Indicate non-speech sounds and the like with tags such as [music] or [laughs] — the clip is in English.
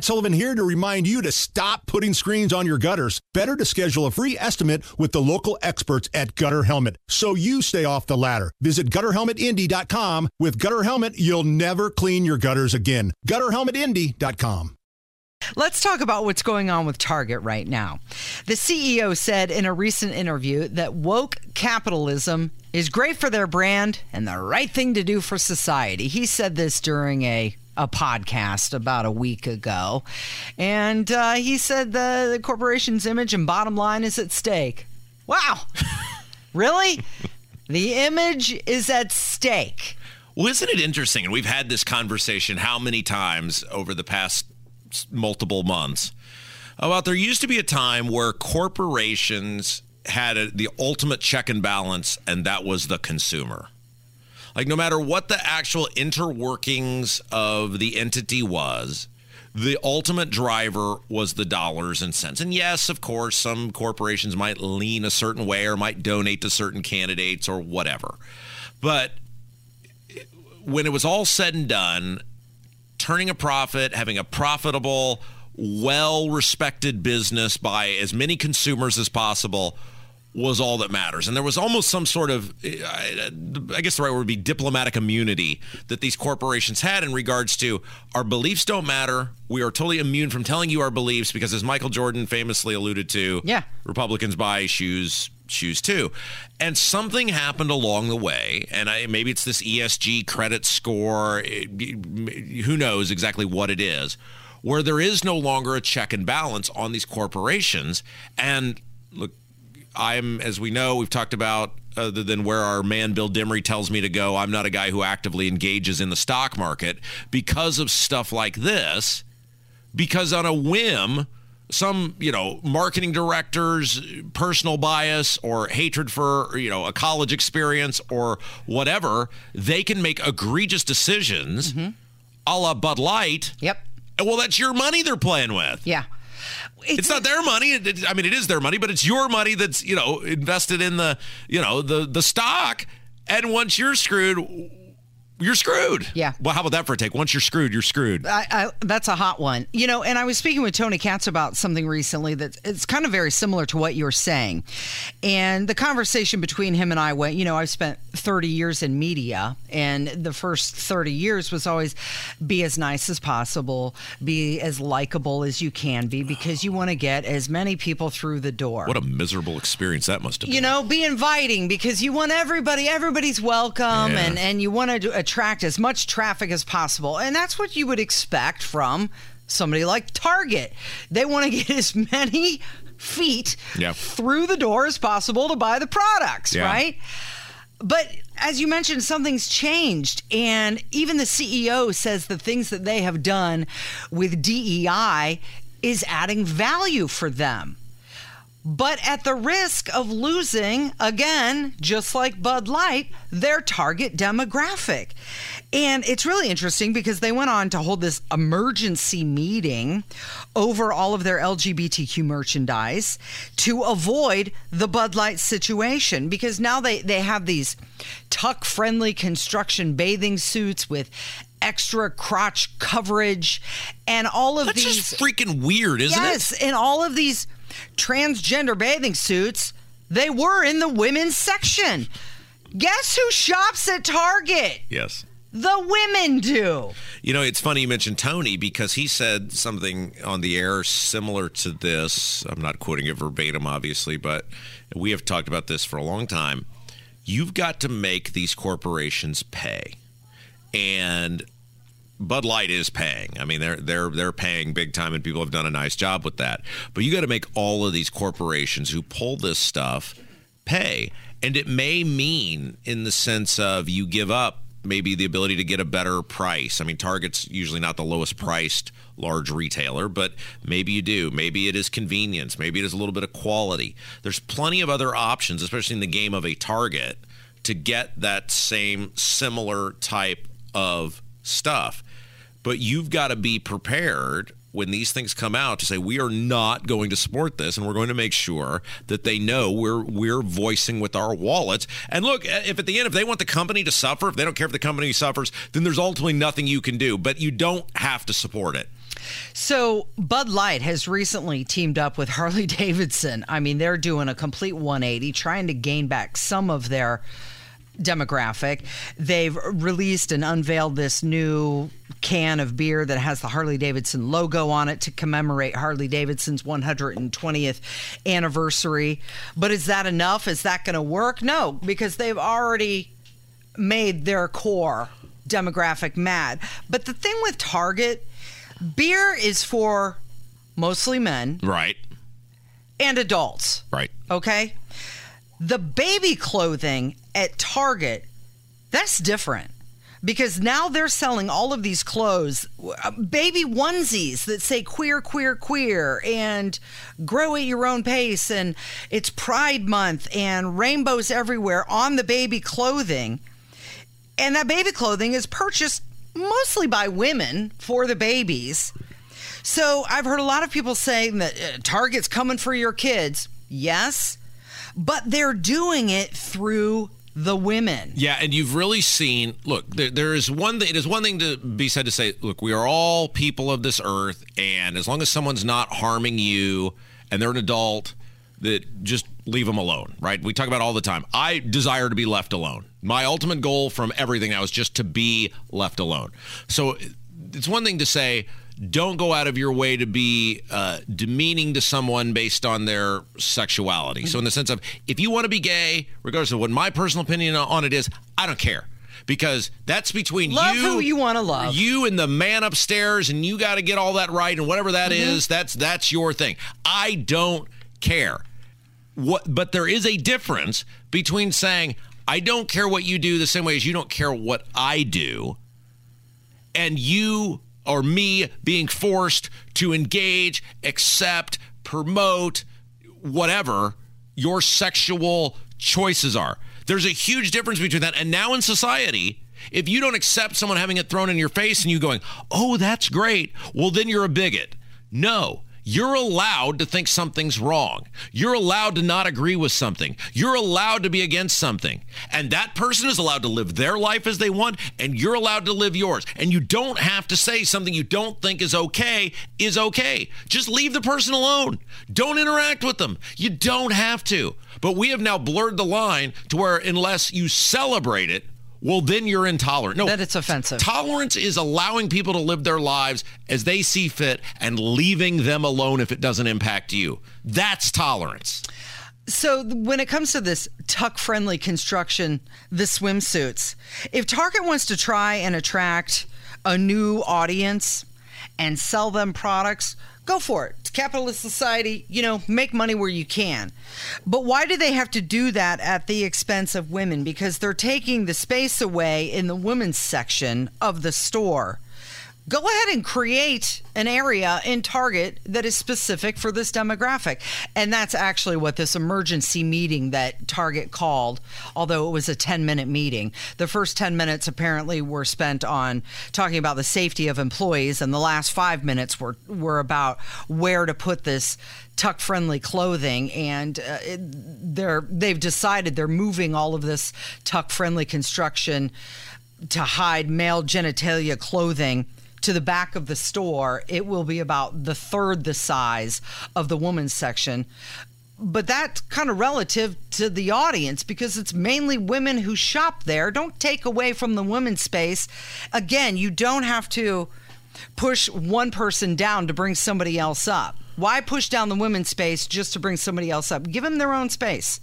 Matt Sullivan here to remind you to stop putting screens on your gutters. Better to schedule a free estimate with the local experts at Gutter Helmet so you stay off the ladder. Visit gutterhelmetindy.com. With Gutter Helmet, you'll never clean your gutters again. Gutterhelmetindy.com. Let's talk about what's going on with Target right now. The CEO said in a recent interview that woke capitalism is great for their brand and the right thing to do for society. He said this during a a podcast about a week ago. And uh, he said the, the corporation's image and bottom line is at stake. Wow. [laughs] really? The image is at stake. Well, isn't it interesting? And we've had this conversation how many times over the past multiple months about there used to be a time where corporations had a, the ultimate check and balance, and that was the consumer. Like, no matter what the actual interworkings of the entity was, the ultimate driver was the dollars and cents. And yes, of course, some corporations might lean a certain way or might donate to certain candidates or whatever. But when it was all said and done, turning a profit, having a profitable, well respected business by as many consumers as possible was all that matters. And there was almost some sort of, I guess the right word would be diplomatic immunity that these corporations had in regards to our beliefs don't matter. We are totally immune from telling you our beliefs because, as Michael Jordan famously alluded to, yeah. Republicans buy shoes. Shoes too, and something happened along the way, and I, maybe it's this ESG credit score. It, who knows exactly what it is, where there is no longer a check and balance on these corporations. And look, I'm, as we know, we've talked about other than where our man Bill Dimry tells me to go, I'm not a guy who actively engages in the stock market because of stuff like this. Because on a whim, some, you know, marketing directors, personal bias or hatred for, you know, a college experience or whatever, they can make egregious decisions mm-hmm. a la Bud Light. Yep. Well, that's your money they're playing with. Yeah. It's, it's not their money. It, it, I mean, it is their money, but it's your money that's you know invested in the you know the the stock. And once you're screwed, you're screwed. Yeah. Well, how about that for a take? Once you're screwed, you're screwed. I, I, that's a hot one. You know, and I was speaking with Tony Katz about something recently that it's kind of very similar to what you're saying. And the conversation between him and I went, you know, I've spent 30 years in media, and the first 30 years was always be as nice as possible, be as likable as you can be, because you want to get as many people through the door. What a miserable experience that must have been. You know, be inviting because you want everybody, everybody's welcome, yeah. and, and you want to attract as much traffic as possible. And that's what you would expect from somebody like Target. They want to get as many feet yeah. through the door as possible to buy the products, yeah. right? But as you mentioned, something's changed. And even the CEO says the things that they have done with DEI is adding value for them but at the risk of losing, again, just like Bud Light, their target demographic. And it's really interesting because they went on to hold this emergency meeting over all of their LGBTQ merchandise to avoid the Bud Light situation because now they, they have these tuck friendly construction bathing suits with extra crotch coverage and all of That's these. just freaking weird, isn't yes, it? Yes, and all of these transgender bathing suits, they were in the women's section. Guess who shops at Target? Yes. The women do. You know, it's funny you mentioned Tony because he said something on the air similar to this. I'm not quoting it verbatim, obviously, but we have talked about this for a long time. You've got to make these corporations pay. And Bud Light is paying. I mean, they're they're they're paying big time, and people have done a nice job with that. But you got to make all of these corporations who pull this stuff pay, and it may mean in the sense of you give up maybe the ability to get a better price. I mean, Target's usually not the lowest priced large retailer, but maybe you do. Maybe it is convenience. Maybe it is a little bit of quality. There's plenty of other options, especially in the game of a Target, to get that same similar type of stuff. But you've got to be prepared when these things come out to say we are not going to support this and we're going to make sure that they know we're we're voicing with our wallets and look eh, if at the end if they want the company to suffer if they don't care if the company suffers then there's ultimately nothing you can do but you don't have to support it So, Bud Light has recently teamed up with Harley [laughs] Davidson. I mean, they're doing a complete 180, trying to gain back some of their demographic. They've released and unveiled this new can of beer that has the Harley Davidson logo on it to commemorate Harley Davidson's 120th anniversary. But is that enough? Is that going to work? No, because they've already made their core demographic mad. But the thing with Target, beer is for mostly men Right. and adults. Right. Okay. The baby clothing at Target, that's different because now they're selling all of these clothes, uh, baby onesies that say queer, queer, queer, and grow at your own pace. And it's Pride Month and rainbows everywhere on the baby clothing. And that baby clothing is purchased mostly by women for the babies. So I've heard a lot of people saying that uh, Target's coming for your kids. Yes, but they're doing it through the women. Yeah, and you've really seen. Look, there, there is one thing. It is one thing to be said to say, look, we are all people of this earth, and as long as someone's not harming you and they're an adult, that just leave them alone. Right? We talk about all the time. I desire to be left alone. My ultimate goal from everything now is just to be left alone. So it's one thing to say. Don't go out of your way to be uh, demeaning to someone based on their sexuality. So, in the sense of, if you want to be gay, regardless of what my personal opinion on it is, I don't care because that's between Love you, who you wanna love. you and the man upstairs, and you got to get all that right, and whatever that Mm-hmm. is, that's that's your thing. I don't care. What, but there is a difference between saying I don't care what you do the same way as you don't care what I do, and you or me being forced to engage, accept, promote, whatever your sexual choices are. There's a huge difference between that. And now in society, if you don't accept someone having it thrown in your face and you going, oh, that's great, well, then you're a bigot. No. You're allowed to think something's wrong. You're allowed to not agree with something. You're allowed to be against something. And that person is allowed to live their life as they want, and you're allowed to live yours. And you don't have to say something you don't think is okay is okay. Just leave the person alone. Don't interact with them. You don't have to. But we have now blurred the line to where unless you celebrate it, well, then you're intolerant. No, That it's offensive. Tolerance is allowing people to live their lives as they see fit and leaving them alone if it doesn't impact you. That's tolerance. So when it comes to this tuck friendly construction, the swimsuits, if Target wants to try and attract a new audience and sell them products, go for it. It's capitalist society, you know, make money where you can. But why do they have to do that at the expense of women? Because they're taking the space away in the women's section of the store go ahead and create an area in Target that is specific for this demographic. And that's actually what this emergency meeting that Target called, although it was a 10 minute meeting. The first 10 minutes apparently were spent on talking about the safety of employees, and the last five minutes were, were about where to put this tuck friendly clothing and uh, they're they've decided they're moving all of this tuck friendly construction to hide male genitalia clothing to the back of the store, it will be about the third the size of the woman's section. But that's kind of relative to the audience because it's mainly women who shop there. Don't take away from the women's space. Again, you don't have to push one person down to bring somebody else up. Why push down the women's space just to bring somebody else up? Give them their own space.